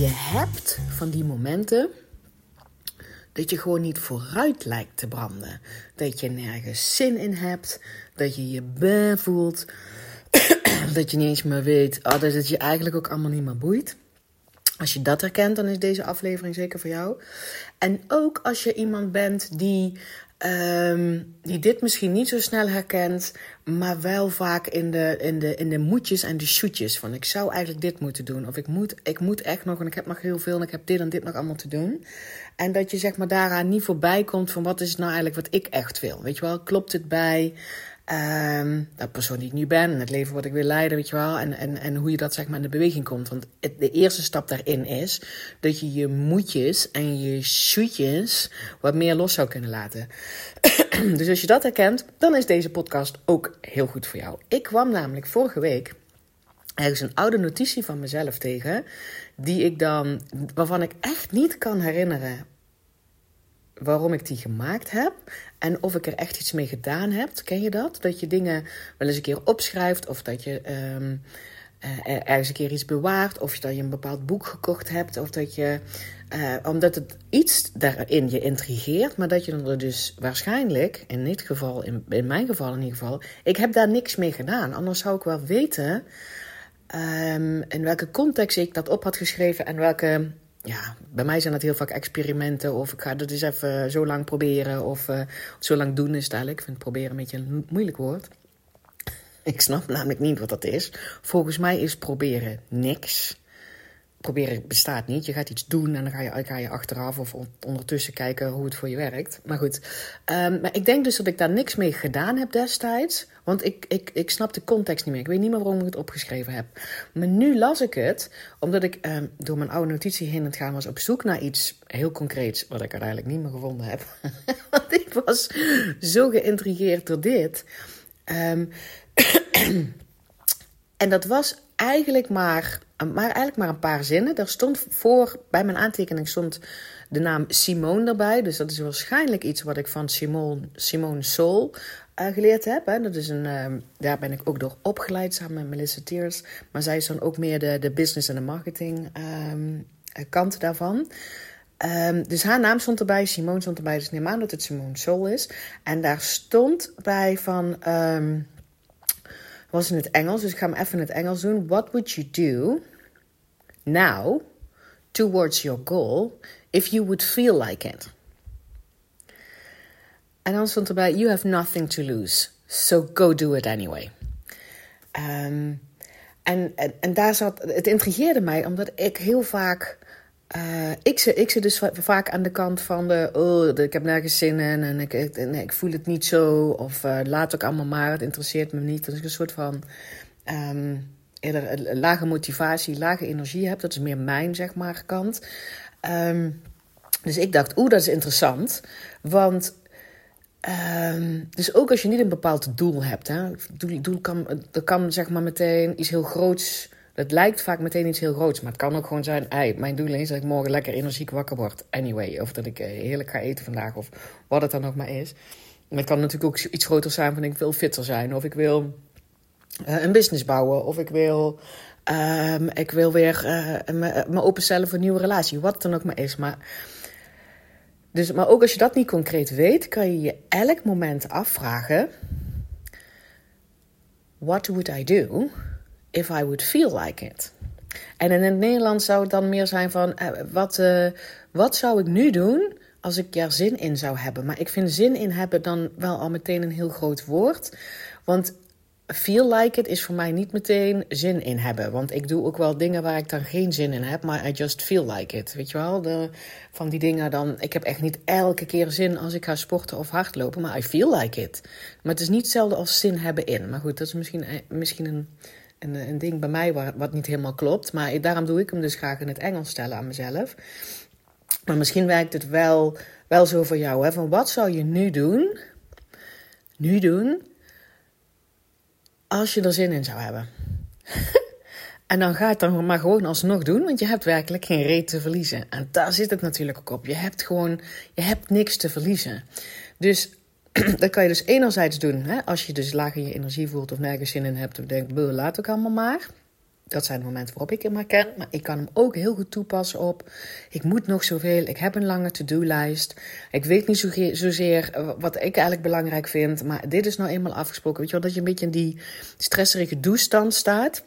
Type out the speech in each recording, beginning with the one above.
Je hebt van die momenten dat je gewoon niet vooruit lijkt te branden. Dat je nergens zin in hebt, dat je je ben voelt, dat je niet eens meer weet, oh, dat je eigenlijk ook allemaal niet meer boeit. Als je dat herkent, dan is deze aflevering zeker voor jou. En ook als je iemand bent die Um, die dit misschien niet zo snel herkent, maar wel vaak in de, in de, in de moetjes en de shootjes. Van ik zou eigenlijk dit moeten doen. Of ik moet, ik moet echt nog, en ik heb nog heel veel en ik heb dit en dit nog allemaal te doen. En dat je zeg maar daaraan niet voorbij komt van wat is het nou eigenlijk wat ik echt wil. Weet je wel, klopt het bij Um, persoon die ik nu ben en het leven wat ik wil leiden, weet je wel. En, en, en hoe je dat zeg maar in de beweging komt. Want de eerste stap daarin is dat je je moedjes en je shootjes wat meer los zou kunnen laten. dus als je dat herkent, dan is deze podcast ook heel goed voor jou. Ik kwam namelijk vorige week ergens een oude notitie van mezelf tegen. Die ik dan, waarvan ik echt niet kan herinneren waarom ik die gemaakt heb en of ik er echt iets mee gedaan heb. Ken je dat? Dat je dingen wel eens een keer opschrijft of dat je um, ergens een keer iets bewaart of dat je een bepaald boek gekocht hebt of dat je, uh, omdat het iets daarin je intrigeert, maar dat je er dus waarschijnlijk, in dit geval, in, in mijn geval in ieder geval, ik heb daar niks mee gedaan. Anders zou ik wel weten um, in welke context ik dat op had geschreven en welke ja, bij mij zijn dat heel vaak experimenten. Of ik ga dat eens even zo lang proberen. Of uh, zo lang doen is het eigenlijk. Ik vind proberen een beetje een moeilijk woord. Ik snap namelijk niet wat dat is. Volgens mij is proberen niks proberen bestaat niet. Je gaat iets doen en dan ga je, ga je achteraf of ondertussen kijken hoe het voor je werkt. Maar goed, um, maar ik denk dus dat ik daar niks mee gedaan heb destijds. Want ik, ik, ik snap de context niet meer. Ik weet niet meer waarom ik het opgeschreven heb. Maar nu las ik het, omdat ik um, door mijn oude notitie heen aan het gaan was op zoek naar iets heel concreets, wat ik uiteindelijk niet meer gevonden heb. Want ik was zo geïntrigeerd door dit. Um, en dat was eigenlijk maar, maar, eigenlijk maar een paar zinnen. Er stond voor, bij mijn aantekening stond de naam Simone erbij. Dus dat is waarschijnlijk iets wat ik van Simone, Simone Soul uh, geleerd heb. Hè. Dat is een, uh, daar ben ik ook door opgeleid samen met Melissa Tears. Maar zij is dan ook meer de, de business en de marketing um, kant daarvan. Um, dus haar naam stond erbij, Simone stond erbij, dus neem aan dat het Simone Soul is. En daar stond bij van, um, was in het Engels, dus ik ga hem even in het Engels doen. What would you do now towards your goal if you would feel like it? En dan stond erbij: You have nothing to lose, so go do it anyway. Um, en, en, en daar zat, het intrigeerde mij omdat ik heel vaak uh, ik, zit, ik zit dus vaak aan de kant van de, oh, ik heb nergens zin in en ik, ik, nee, ik voel het niet zo. Of uh, laat ook allemaal maar, het interesseert me niet. Ik een soort van um, eerder lage motivatie, lage energie heb. Dat is meer mijn, zeg maar, kant. Um, dus ik dacht, oeh, dat is interessant. Want Um, dus ook als je niet een bepaald doel hebt, hè, doel, kan, dat kan zeg maar meteen iets heel groots het lijkt vaak meteen iets heel groots, maar het kan ook gewoon zijn: mijn doel is dat ik morgen lekker energiek wakker word. Anyway, of dat ik eh, heerlijk ga eten vandaag, of wat het dan ook maar is. Maar het kan natuurlijk ook iets groter zijn van: ik wil fitter zijn, of ik wil uh, een business bouwen, of ik wil. Um, ik wil weer uh, me openstellen voor een nieuwe relatie, wat het dan ook maar is. Maar, dus, maar ook als je dat niet concreet weet, kan je je elk moment afvragen: What would I do? if I would feel like it. En in het Nederlands zou het dan meer zijn van, wat, wat zou ik nu doen als ik er zin in zou hebben? Maar ik vind zin in hebben dan wel al meteen een heel groot woord. Want feel like it is voor mij niet meteen zin in hebben. Want ik doe ook wel dingen waar ik dan geen zin in heb, maar I just feel like it. Weet je wel, de, van die dingen dan. Ik heb echt niet elke keer zin als ik ga sporten of hardlopen, maar I feel like it. Maar het is niet hetzelfde als zin hebben in. Maar goed, dat is misschien, eh, misschien een een, een ding bij mij waar, wat niet helemaal klopt. Maar daarom doe ik hem dus graag in het Engels stellen aan mezelf. Maar misschien werkt het wel, wel zo voor jou. Hè? Van wat zou je nu doen? Nu doen. Als je er zin in zou hebben. en dan ga het dan maar gewoon alsnog doen. Want je hebt werkelijk geen reet te verliezen. En daar zit het natuurlijk ook op. Je hebt gewoon, je hebt niks te verliezen. Dus dat kan je dus enerzijds doen hè, als je dus laag in je energie voelt of nergens zin in hebt of denkt, laat ook allemaal maar. Dat zijn de momenten waarop ik hem herken. Maar ik kan hem ook heel goed toepassen op. Ik moet nog zoveel. Ik heb een lange to-do-lijst. Ik weet niet zozeer wat ik eigenlijk belangrijk vind. Maar dit is nou eenmaal afgesproken. Weet je wel, dat je een beetje in die stresserige toestand staat.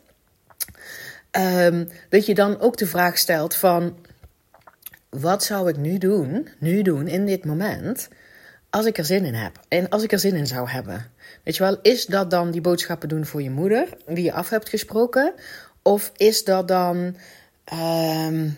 Um, dat je dan ook de vraag stelt van... Wat zou ik nu doen, nu doen, in dit moment... als ik er zin in heb? En als ik er zin in zou hebben? Weet je wel, is dat dan die boodschappen doen voor je moeder... die je af hebt gesproken? Of is dat dan... Um,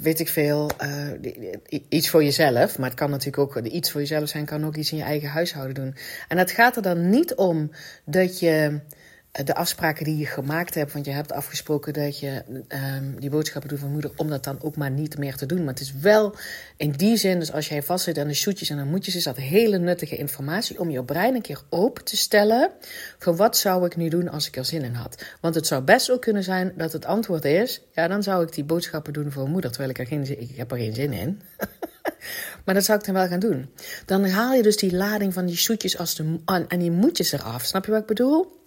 weet ik veel, uh, iets voor jezelf. Maar het kan natuurlijk ook iets voor jezelf zijn, kan ook iets in je eigen huishouden doen. En het gaat er dan niet om dat je eh, de afspraken die je gemaakt hebt, want je hebt afgesproken dat je um, die boodschappen doet van moeder, om dat dan ook maar niet meer te doen. Maar het is wel in die zin, dus als jij vastzit aan de shootjes en de moedjes, is dat hele nuttige informatie om je brein een keer open te stellen van wat zou ik nu doen als ik er zin in had. Want het zou best ook kunnen zijn dat het antwoord is, ja, dan zou ik die boodschappen doen voor moeder, terwijl ik er geen zin, ik heb er geen zin in. maar dat zou ik dan wel gaan doen. Dan haal je dus die lading van die shootjes als de, en die moedjes eraf. Snap je wat ik bedoel?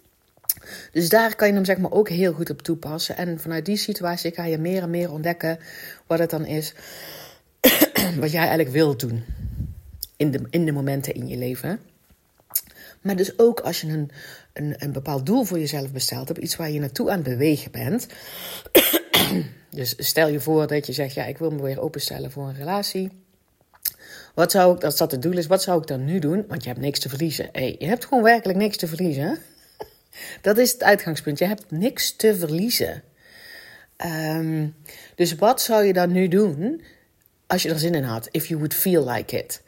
Dus daar kan je hem zeg maar ook heel goed op toepassen. En vanuit die situatie ga je meer en meer ontdekken wat het dan is wat jij eigenlijk wilt doen in de, in de momenten in je leven. Maar dus ook als je een, een, een bepaald doel voor jezelf besteld hebt, iets waar je naartoe aan het bewegen bent. dus stel je voor dat je zegt, ja, ik wil me weer openstellen voor een relatie. Wat zou ik, als dat het doel is, wat zou ik dan nu doen? Want je hebt niks te verliezen. Hey, je hebt gewoon werkelijk niks te verliezen. Dat is het uitgangspunt. Je hebt niks te verliezen. Ehm, dus wat zou je dan nu doen als je er zin in had? If you would feel like it.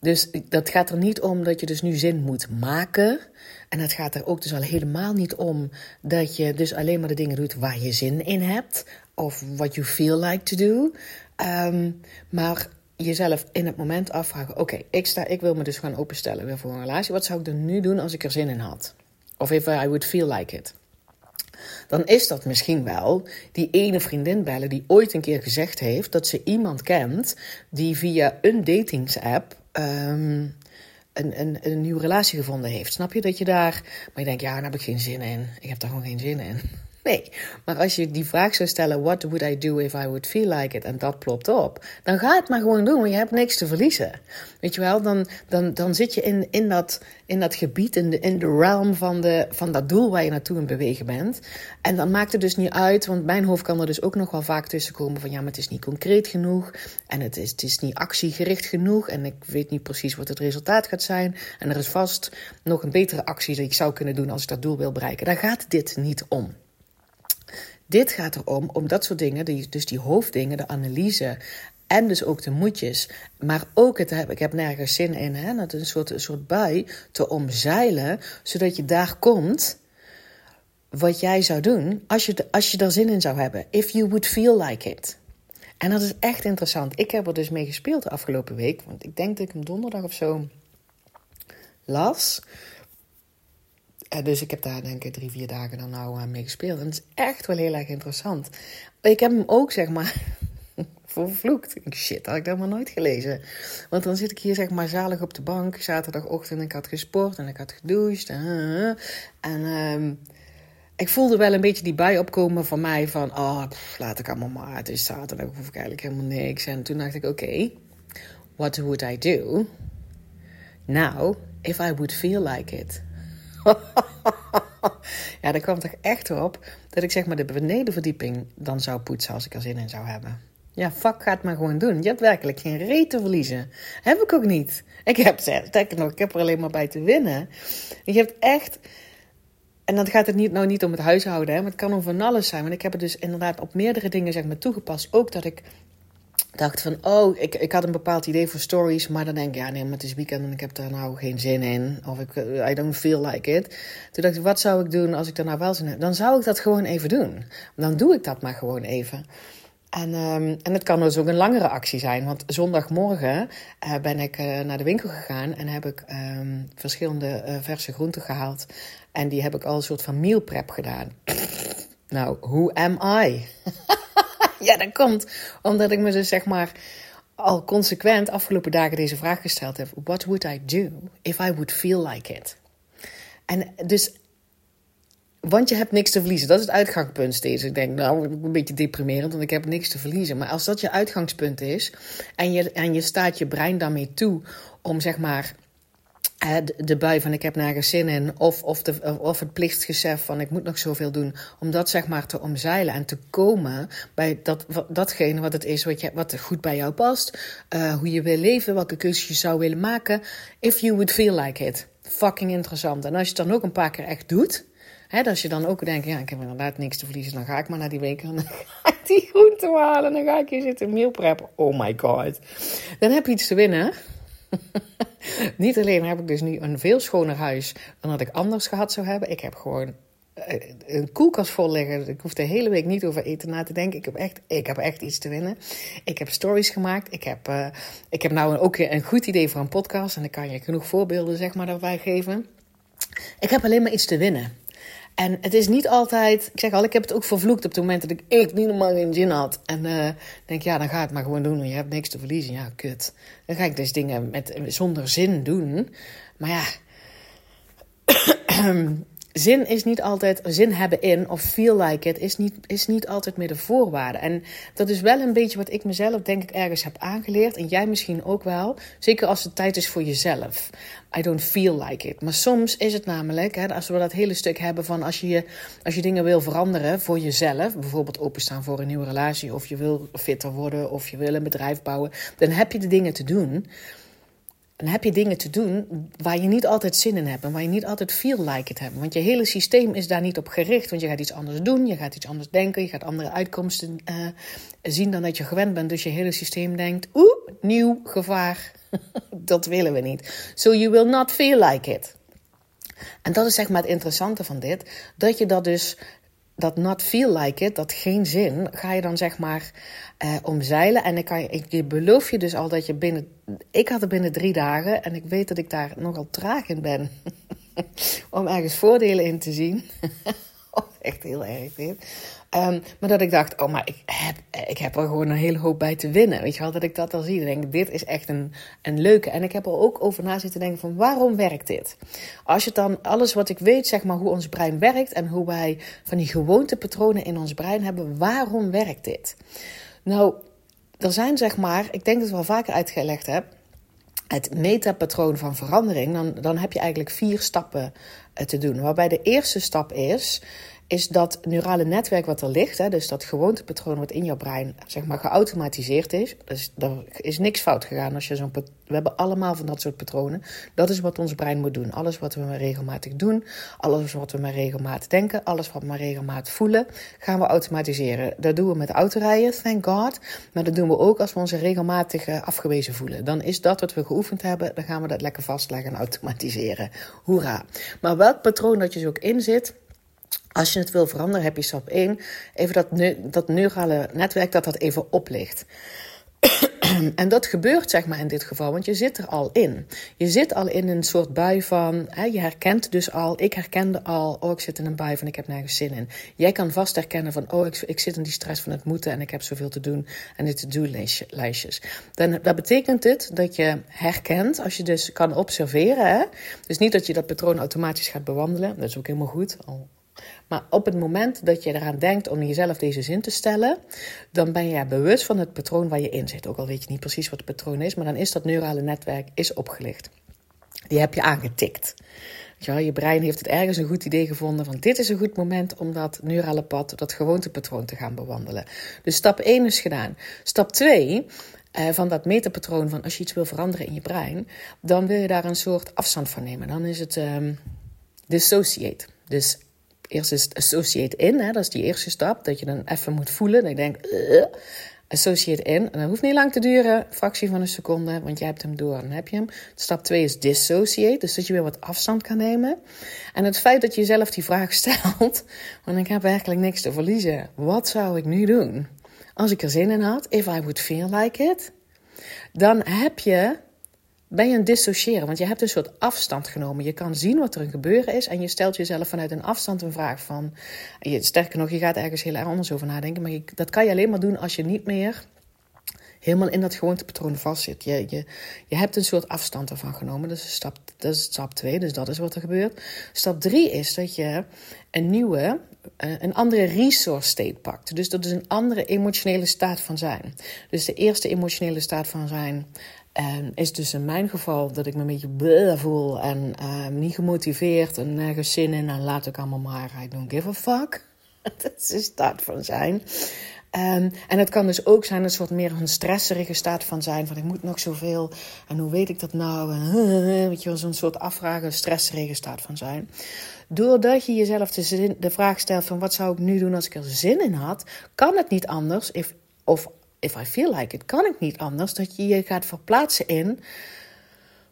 Dus dat gaat er niet om dat je dus nu zin moet maken. En het gaat er ook dus al helemaal niet om dat je dus alleen maar de dingen doet waar je zin in hebt. Of what you feel like to do. Ehm, maar jezelf in het moment afvragen: oké, ik ik, ik wil me dus gaan openstellen weer voor een relatie. Wat zou ik er nu doen als ik er zin in had? Of if I would feel like it. Dan is dat misschien wel die ene vriendin bellen die ooit een keer gezegd heeft dat ze iemand kent die via een datingsapp um, een, een, een nieuwe relatie gevonden heeft. Snap je dat je daar. Maar je denkt, ja, daar heb ik geen zin in. Ik heb daar gewoon geen zin in. Nee, maar als je die vraag zou stellen: What would I do if I would feel like it? En dat plopt op, dan ga het maar gewoon doen, want je hebt niks te verliezen. Weet je wel, dan, dan, dan zit je in, in, dat, in dat gebied, in de, in de realm van, de, van dat doel waar je naartoe in bewegen bent. En dan maakt het dus niet uit, want mijn hoofd kan er dus ook nog wel vaak tussen komen van ja, maar het is niet concreet genoeg. En het is, het is niet actiegericht genoeg. En ik weet niet precies wat het resultaat gaat zijn. En er is vast nog een betere actie die ik zou kunnen doen als ik dat doel wil bereiken. Daar gaat dit niet om. Dit gaat erom, om dat soort dingen, dus die hoofddingen, de analyse en dus ook de moedjes, maar ook het heb, ik heb nergens zin in, hè, een soort, een soort bui te omzeilen, zodat je daar komt wat jij zou doen als je, als je er zin in zou hebben. If you would feel like it. En dat is echt interessant. Ik heb er dus mee gespeeld de afgelopen week, want ik denk dat ik hem donderdag of zo las. Uh, dus ik heb daar denk ik drie, vier dagen dan nou uh, mee gespeeld. En het is echt wel heel erg interessant. Ik heb hem ook, zeg maar, vervloekt. Shit, had ik dat maar nooit gelezen. Want dan zit ik hier, zeg maar, zalig op de bank. Zaterdagochtend, ik had gesport en ik had gedoucht. Uh, en uh, ik voelde wel een beetje die bij opkomen van mij van... Oh, laat ik allemaal maar. Het is zaterdag, hoef ik eigenlijk helemaal niks. En toen dacht ik, oké, what would I do now if I would feel like it? ja, daar kwam toch echt op dat ik zeg maar de benedenverdieping dan zou poetsen als ik er zin in zou hebben. Ja, fuck, ga het maar gewoon doen. Je hebt werkelijk geen reet te verliezen. Heb ik ook niet. Ik heb, nog, ik heb er alleen maar bij te winnen. Je hebt echt... En dan gaat het niet, nou niet om het huishouden, hè, maar het kan om van alles zijn. Want ik heb het dus inderdaad op meerdere dingen zeg maar, toegepast. Ook dat ik dacht van, oh, ik, ik had een bepaald idee voor stories, maar dan denk ik, ja, nee, maar het is weekend en ik heb daar nou geen zin in. Of ik, eh, I don't feel like it. Toen dacht ik, wat zou ik doen als ik daar nou wel zin in heb? Dan zou ik dat gewoon even doen. Dan doe ik dat maar gewoon even. En, um, en het kan dus ook een langere actie zijn. Want zondagmorgen uh, ben ik uh, naar de winkel gegaan en heb ik um, verschillende verse groenten gehaald. En die heb ik al een soort van meal prep gedaan. nou, who am I? ja, dat komt omdat ik me dus zeg maar al consequent afgelopen dagen deze vraag gesteld heb: What would I do if I would feel like it? En dus Want je hebt niks te verliezen. Dat is het uitgangspunt steeds. Ik denk, nou, een beetje deprimerend, want ik heb niks te verliezen. Maar als dat je uitgangspunt is en je, en je staat je brein daarmee toe om zeg maar de bui van ik heb nergens zin in, of, of, de, of het plichtsgesef van ik moet nog zoveel doen, om dat zeg maar te omzeilen en te komen bij dat, datgene wat het is wat, je, wat goed bij jou past, uh, hoe je wil leven, welke keuzes je zou willen maken, if you would feel like it. Fucking interessant. En als je het dan ook een paar keer echt doet, hè, als je dan ook denkt, ja, ik heb inderdaad niks te verliezen, dan ga ik maar naar die week en dan ga ik die groente halen, dan ga ik hier zitten meal preppen. Oh my god. Dan heb je iets te winnen. Niet alleen heb ik dus nu een veel schoner huis dan dat ik anders gehad zou hebben. Ik heb gewoon eh, een koelkast vol liggen. Ik hoef de hele week niet over eten na te denken. Ik heb echt, ik heb echt iets te winnen. Ik heb stories gemaakt. Ik heb, uh, ik heb nou ook een goed idee voor een podcast. En dan kan je genoeg voorbeelden zeg maar, daarbij geven. Ik heb alleen maar iets te winnen. En het is niet altijd, ik zeg al, ik heb het ook vervloekt op het moment dat ik echt niet normaal geen zin had. En uh, denk, ja, dan ga het maar gewoon doen, want je hebt niks te verliezen. Ja, kut. Dan ga ik dus dingen met, zonder zin doen. Maar ja, zin is niet altijd, zin hebben in of feel like it is niet, is niet altijd meer de voorwaarde. En dat is wel een beetje wat ik mezelf denk ik ergens heb aangeleerd. En jij misschien ook wel. Zeker als het tijd is voor jezelf. I don't feel like it. Maar soms is het namelijk, hè, als we dat hele stuk hebben van als je, als je dingen wil veranderen voor jezelf. Bijvoorbeeld openstaan voor een nieuwe relatie. Of je wil fitter worden. Of je wil een bedrijf bouwen. Dan heb je de dingen te doen dan heb je dingen te doen waar je niet altijd zin in hebt en waar je niet altijd feel like it hebt. Want je hele systeem is daar niet op gericht. Want je gaat iets anders doen, je gaat iets anders denken, je gaat andere uitkomsten uh, zien dan dat je gewend bent. Dus je hele systeem denkt: oeh, nieuw gevaar. dat willen we niet. So you will not feel like it. En dat is zeg maar het interessante van dit: dat je dat dus dat not feel like it, dat geen zin, ga je dan zeg maar uh, omzeilen. En ik, kan, ik, ik beloof je dus al dat je binnen. Ik had het binnen drie dagen en ik weet dat ik daar nogal traag in ben. om ergens voordelen in te zien. echt heel erg. Um, maar dat ik dacht, oh, maar ik heb, ik heb er gewoon een hele hoop bij te winnen. Weet je wel, dat ik dat al zie. Dan denk ik, dit is echt een, een leuke. En ik heb er ook over na zitten denken van, waarom werkt dit? Als je dan alles wat ik weet, zeg maar, hoe ons brein werkt... en hoe wij van die gewoontepatronen in ons brein hebben, waarom werkt dit? Nou, er zijn zeg maar, ik denk dat ik het wel vaker uitgelegd heb... het metapatroon van verandering, dan, dan heb je eigenlijk vier stappen eh, te doen. Waarbij de eerste stap is is dat neurale netwerk wat er ligt, hè, dus dat gewoontepatroon wat in jouw brein zeg maar geautomatiseerd is. Dus er is niks fout gegaan als je zo'n. We hebben allemaal van dat soort patronen. Dat is wat ons brein moet doen. Alles wat we maar regelmatig doen, alles wat we maar regelmatig denken, alles wat we maar regelmatig voelen, gaan we automatiseren. Dat doen we met autorijden, thank God. Maar dat doen we ook als we ons regelmatig afgewezen voelen. Dan is dat wat we geoefend hebben, dan gaan we dat lekker vastleggen en automatiseren. Hoera. Maar welk patroon dat je zo ook in zit als je het wil veranderen, heb je stap 1. Even dat, dat neurale netwerk dat dat even oplicht. en dat gebeurt zeg maar in dit geval, want je zit er al in. Je zit al in een soort bui van, hè, je herkent dus al, ik herkende al, oh ik zit in een bui van ik heb nergens zin in. Jij kan vast herkennen van, oh ik, ik zit in die stress van het moeten en ik heb zoveel te doen en de to-do-lijstjes. Dan, dat betekent het dat je herkent, als je dus kan observeren, hè, dus niet dat je dat patroon automatisch gaat bewandelen, dat is ook helemaal goed, al maar op het moment dat je eraan denkt om jezelf deze zin te stellen, dan ben je bewust van het patroon waar je in zit. Ook al weet je niet precies wat het patroon is, maar dan is dat neurale netwerk is opgelicht. Die heb je aangetikt. Je brein heeft het ergens een goed idee gevonden van dit is een goed moment om dat neurale pad, dat gewoontepatroon te gaan bewandelen. Dus stap 1 is gedaan. Stap 2 uh, van dat metapatroon van als je iets wil veranderen in je brein, dan wil je daar een soort afstand van nemen. Dan is het um, dissociate. Dus eerst is associate in, hè, dat is die eerste stap, dat je dan even moet voelen. Dat je denkt, uh, associate in. En dat hoeft niet lang te duren, fractie van een seconde, want jij hebt hem door. Dan heb je hem. Stap 2 is dissociate, dus dat je weer wat afstand kan nemen. En het feit dat je jezelf die vraag stelt, want ik heb eigenlijk niks te verliezen. Wat zou ik nu doen? Als ik er zin in had, if I would feel like it, dan heb je ben je het dissociëren. Want je hebt een soort afstand genomen. Je kan zien wat er een gebeuren is. En je stelt jezelf vanuit een afstand een vraag van. Je, sterker nog, je gaat ergens heel erg anders over nadenken. Maar dat kan je alleen maar doen als je niet meer helemaal in dat gewoontepatroon vastzit. Je, je, je hebt een soort afstand ervan genomen. Dat is, stap, dat is stap 2, dus dat is wat er gebeurt. Stap 3 is dat je een nieuwe, eh, een andere resource state pakt. Dus dat is een andere emotionele staat van zijn. Dus de eerste emotionele staat van zijn um, is dus in mijn geval dat ik me een beetje bleh voel en um, niet gemotiveerd en nergens zin in en laat ik allemaal maar, I don't give a fuck. dat is de staat van zijn. Um, en het kan dus ook zijn een soort meer een stresserige staat van zijn. Van ik moet nog zoveel. En hoe weet ik dat nou? En, weet je wel, zo'n soort afvragen, stresserige staat van zijn. Doordat je jezelf de, de vraag stelt van wat zou ik nu doen als ik er zin in had, kan het niet anders. Of if I feel like it, kan het niet anders dat je je gaat verplaatsen in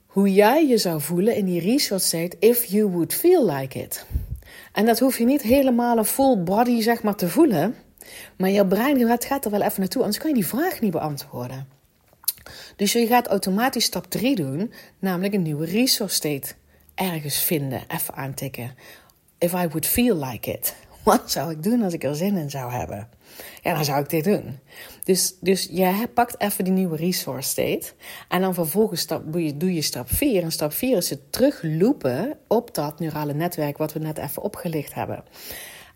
hoe jij je zou voelen in die resource state if you would feel like it. En dat hoef je niet helemaal een full body zeg maar te voelen. Maar je brein gaat er wel even naartoe, anders kan je die vraag niet beantwoorden. Dus je gaat automatisch stap 3 doen, namelijk een nieuwe resource state ergens vinden, even aantikken. If I would feel like it. Wat zou ik doen als ik er zin in zou hebben? Ja, dan zou ik dit doen. Dus, dus je pakt even die nieuwe resource state. En dan vervolgens stap, doe, je, stap 4. En stap 4 is het terugloopen op dat neurale netwerk wat we net even opgelicht hebben.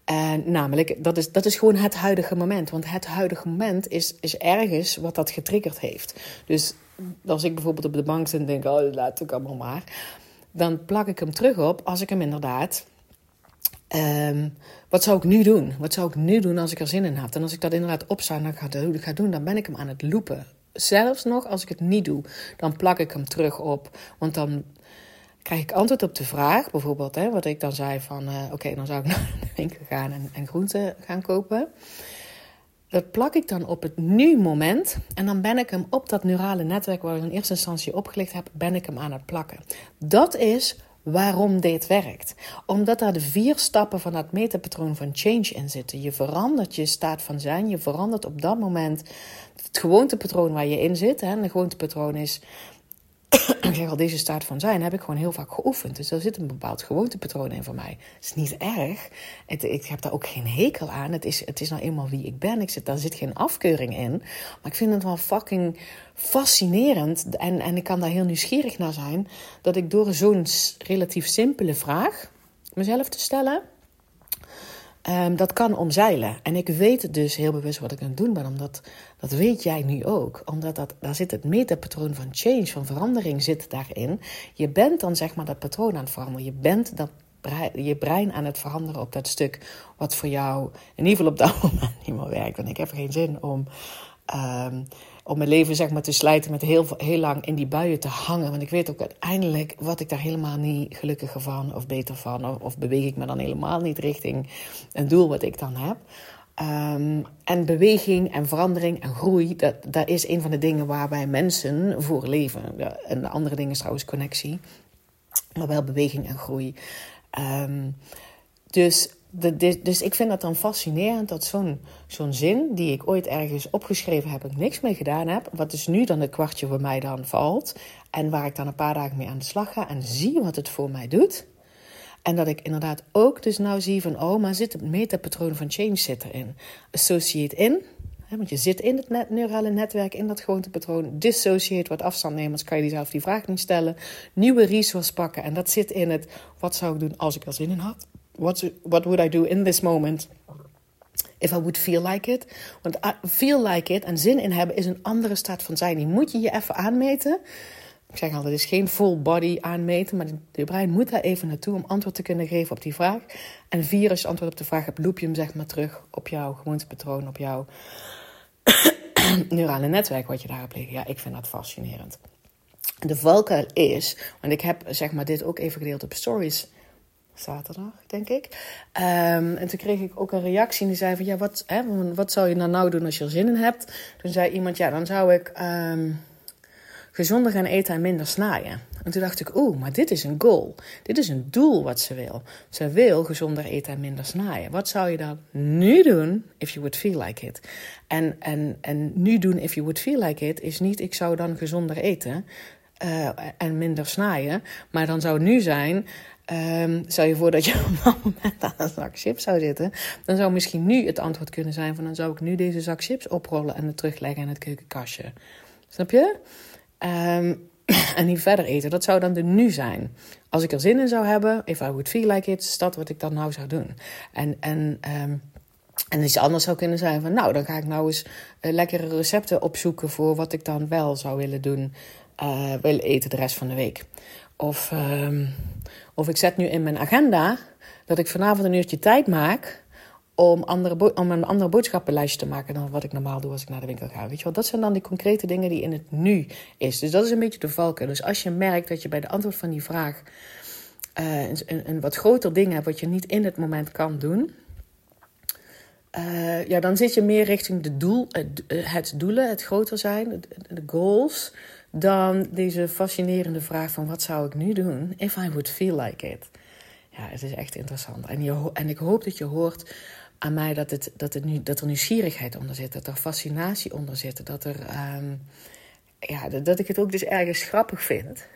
En namelijk, dat is, dat is gewoon het huidige moment. Want het huidige moment is, is ergens wat dat getriggerd heeft. Dus als ik bijvoorbeeld op de bank zit en denk, oh, laat ik allemaal maar. Dan plak ik hem terug op als ik hem inderdaad Um, wat zou ik nu doen? Wat zou ik nu doen als ik er zin in heb? En als ik dat inderdaad opsta en ga, ga doen, dan ben ik hem aan het loopen. Zelfs nog als ik het niet doe, dan plak ik hem terug op. Want dan krijg ik antwoord op de vraag, bijvoorbeeld, hè, wat ik dan zei van... Uh, Oké, dan zou ik naar de winkel gaan en, en groenten gaan kopen. Dat plak ik dan op het nu-moment. En dan ben ik hem op dat neurale netwerk waar ik in eerste instantie opgelicht heb, ben ik hem aan het plakken. Dat is waarom dit werkt. Omdat daar de vier stappen van dat metapatroon van change in zitten. Je verandert je staat van zijn. Je verandert op dat moment het gewoontepatroon waar je in zit. Hè. Een gewoontepatroon is ik zeg al, deze staat van zijn heb ik gewoon heel vaak geoefend. Dus er zit een bepaald gewoontepatroon in voor mij. Het is niet erg. Het, ik heb daar ook geen hekel aan. Het is, het is nou eenmaal wie ik ben. Ik zit, daar zit geen afkeuring in. Maar ik vind het wel fucking fascinerend. En, en ik kan daar heel nieuwsgierig naar zijn. Dat ik door zo'n relatief simpele vraag mezelf te stellen Um, dat kan omzeilen. En ik weet dus heel bewust wat ik aan het doen ben, omdat dat weet jij nu ook. Omdat dat, daar zit het metapatroon van change, van verandering zit daarin. Je bent dan zeg maar dat patroon aan het veranderen. Je bent dat je brein aan het veranderen op dat stuk wat voor jou in ieder geval op dat moment niet meer werkt. Want ik heb geen zin om um, om mijn leven zeg maar, te slijten met heel, heel lang in die buien te hangen. Want ik weet ook uiteindelijk wat ik daar helemaal niet gelukkiger van of beter van. Of, beweeg ik me dan helemaal niet richting een doel wat ik dan heb. Um, en beweging en verandering en groei, dat, dat is een van de dingen waar wij mensen voor leven. Ja, en de andere dingen is trouwens connectie, maar wel beweging en groei. Um, dus dus ik vind dat dan fascinerend dat zo'n zin, die ik ooit ergens opgeschreven heb en niks mee gedaan heb, wat dus nu dan het kwartje voor mij dan valt, en waar ik dan een paar dagen mee aan de slag ga en zie wat het voor mij doet. En dat ik inderdaad ook dus nou zie van, oh, maar zit het metapatroon van change zit erin. Associate in, hè, want je zit in het neurale netwerk, in dat gewoontepatroon. Dissociate, wat afstand nemen, anders kan je zelf die vraag niet stellen. Nieuwe resource pakken en dat zit in het, wat zou ik doen als ik er zin in had what, what would I do in this moment? If I would feel like it. Want feel like it en zin in hebben is een andere staat van zijn. Die moet je je even aanmeten. Ik zeg altijd, het is geen full body aanmeten, maar de brein moet daar even naartoe om antwoord te kunnen geven op die vraag. En vier, als je antwoord op de vraag hebt, loop je hem zeg maar terug op jouw gewoontepatroon, op jouw neurale netwerk wat je daarop liggen. Ja, ik vind dat fascinerend. De valkuil is, want ik heb zeg maar dit ook even gedeeld op stories zaterdag, denk ik. Um, en toen kreeg ik ook een reactie en die zei van... ja, wat, hè, wat zou je nou, nou doen als je er zin in hebt? Toen zei iemand, ja, dan zou ik um, gezonder gaan eten en minder snijden. En toen dacht ik, oeh, maar dit is een goal. Dit is een doel wat ze wil. Ze wil gezonder eten en minder snijden. Wat zou je dan nu doen if you would feel like it? En, en, en nu doen if you would feel like it is niet... ik zou dan gezonder eten... Uh, en minder snijden. Maar dan zou nu zijn: Um, stel je voor dat je op dat moment aan een zak chips zou zitten. Dan zou misschien nu het antwoord kunnen zijn van... dan zou ik nu deze zak chips oprollen en het terugleggen in het keukenkastje. Snap je? Um, en niet verder eten. Dat zou dan de nu zijn. Als ik er zin in zou hebben, if I would feel like it, is dat wat ik dan nou zou doen. En, en, um, en iets anders zou kunnen zijn van, nou, dan ga ik nou eens uh, lekkere recepten opzoeken voor wat ik dan wel zou willen doen, uh, willen eten de rest van de week. Of, of ik zet nu in mijn agenda dat ik vanavond een uurtje tijd maak om, andere om een andere boodschappenlijstje te maken dan wat ik normaal doe als ik naar de winkel ga. Weet je wel, dat zijn dan die concrete dingen die in het nu is. Dus dat is een beetje de valken. Dus als je merkt dat je bij de antwoord van die vraag uh, een, een, wat groter ding hebt wat je niet in het moment kan doen. Uh, ja, dan zit je meer richting de doel, het, doelen, het groter zijn, de goals, dan deze fascinerende vraag van wat zou ik nu doen if I would feel like it. Ja, het is echt interessant. En, je, en ik hoop dat je hoort aan mij dat, het, dat, het nu, dat er nieuwsgierigheid onder zit, dat er fascinatie onder zit, dat, er, um, ja, dat ik het ook dus ergens grappig vind.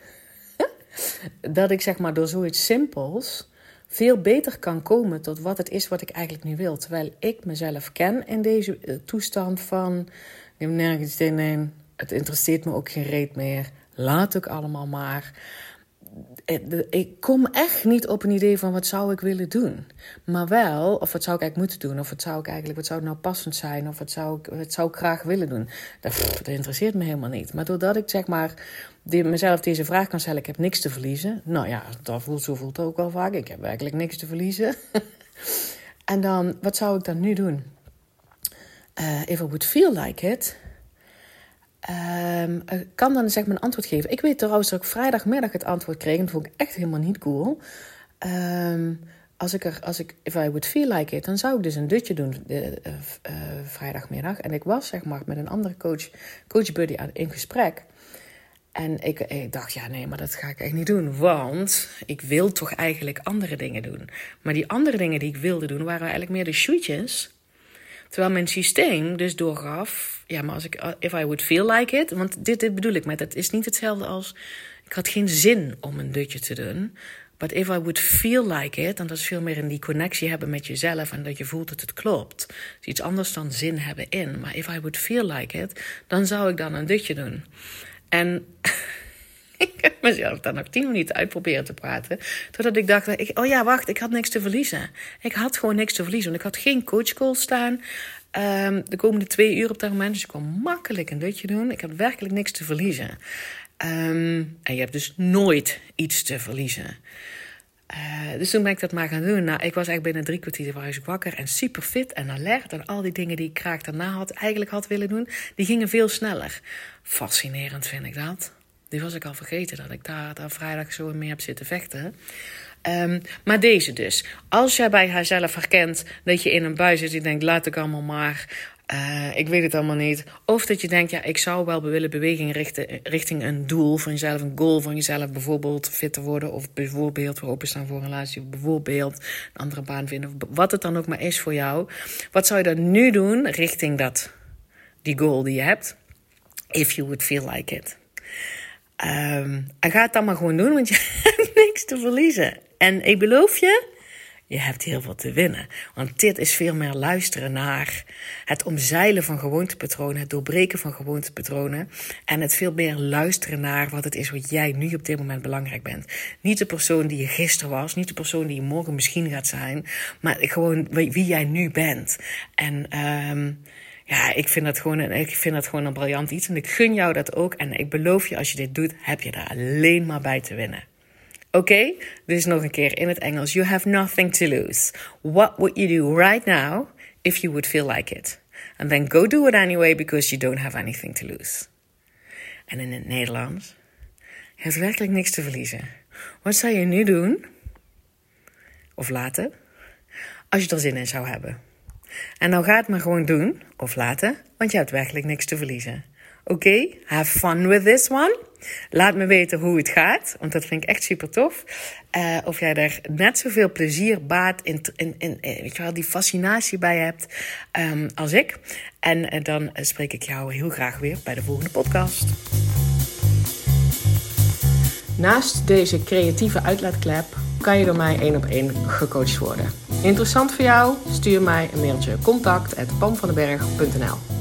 dat ik zeg maar door zoiets simpels veel beter kan komen tot wat het is wat ik eigenlijk nu wil. Terwijl ik mezelf ken in deze uh, toestand van, ik heb nergens zin in, het interesseert me ook geen reet meer, laat ook allemaal maar. Eh, ik kom echt niet op een idee van wat zou ik willen doen. Maar wel, of wat zou ik eigenlijk moeten doen? Of wat zou ik eigenlijk, wat zou nou passend zijn? Of wat zou ik, wat zou ik graag willen doen? Dat, interesseert me helemaal niet. Maar doordat ik zeg maar mezelf deze vraag kan stellen, ik heb niks te verliezen. Nou ja, dat voelt, zo voelt ook wel vaak. Ik heb werkelijk niks te verliezen. en dan, wat zou ik dan nu doen? Uh, if I would feel like it Um, kan dan zeg maar een antwoord geven. Ik weet trouwens dat ik vrijdagmiddag het antwoord kreeg. En dat vond ik echt helemaal niet cool. Um, als ik er, als ik, if I would feel like it, dan zou ik dus een dutje doen uh, uh, vrijdagmiddag. En ik was zeg maar met een andere coach, coach buddy, in gesprek. En ik, ik, dacht, ja, nee, maar dat ga ik echt niet doen. Want ik wil toch eigenlijk andere dingen doen. Maar die andere dingen die ik wilde doen, waren eigenlijk meer de shootjes Terwijl mijn systeem dus doorgaf, ja, maar als ik, if I would feel like it, want dit, dit bedoel ik met, het is niet hetzelfde als, ik had geen zin om een dutje te doen. But if I would feel like it, dan dat is veel meer in die connectie hebben met jezelf en dat je voelt dat het klopt. Dat is iets anders dan zin hebben in. Maar if I would feel like it, dan zou ik dan een dutje doen. En ik heb mezelf dan nog tien minuten uitproberen te praten. Totdat ik dacht, ik, oh ja, wacht, ik had niks te verliezen. Ik had gewoon niks te verliezen. Want ik had geen coachcall staan um, de komende twee uur op dat moment. Dus ik kon makkelijk een dutje doen. Ik had werkelijk niks te verliezen. Um, en je hebt dus nooit iets te verliezen. Uh, dus toen ben ik dat maar gaan doen. Nou, ik was echt binnen drie kwartier was wakker en super fit en alert. En al die dingen die ik graag daarna had, eigenlijk had willen doen, die gingen veel sneller. Fascinerend vind ik dat. Die was ik al vergeten dat ik daar, daar vrijdag zo mee heb zitten vechten. Um, maar deze dus. Als jij bij haarzelf herkent dat je in een bui zit en denkt: laat ik allemaal maar. Uh, ik weet het allemaal niet. Of dat je denkt, ja, ik zou wel willen beweging richten richting een doel van jezelf, een goal van jezelf, bijvoorbeeld fit te worden, of bijvoorbeeld weer openstaan voor een relatie, bijvoorbeeld een andere baan vinden, of wat het dan ook maar is voor jou. Wat zou je dan nu doen richting dat, die goal die je hebt? If you would feel like it. Um, en ga het dan maar gewoon doen, want je hebt niks te verliezen. En ik beloof je, je hebt heel veel te winnen. Want dit is veel meer luisteren naar het omzeilen van gewoontepatronen, het doorbreken van gewoontepatronen. En het veel meer luisteren naar wat het is wat jij nu op dit moment belangrijk bent. Niet de persoon die je gisteren was, niet de persoon die je morgen misschien gaat zijn, maar gewoon wie jij nu bent. En um, ja, ik vind dat gewoon een, ik vind dat gewoon een briljant iets. En ik gun jou dat ook. En ik beloof je, als je dit doet, heb je daar alleen maar bij te winnen. Oké? Okay? Dus nog een keer in het Engels. You have nothing to lose. What would you do right now if you would feel like it? And then go do it anyway because you don't have anything to lose. En in het Nederlands. Je hebt werkelijk niks te verliezen. Wat zou je nu doen? Of laten? Als je er zin in zou hebben. En nou ga het maar gewoon doen of laten, want je hebt werkelijk niks te verliezen. Oké, have fun with this one. Laat me weten hoe het gaat, want dat vind ik echt super tof. Uh, of jij er net zoveel plezier, baat in, in, in eh, weet wel, die fascinatie bij hebt um, als ik. En uh, dan spreek ik jou heel graag weer bij de volgende podcast. Naast deze creatieve uitlaatklep kan je door mij één op één gecoacht worden. Interessant voor jou? Stuur mij een mailtje contact@pamvandenberg.nl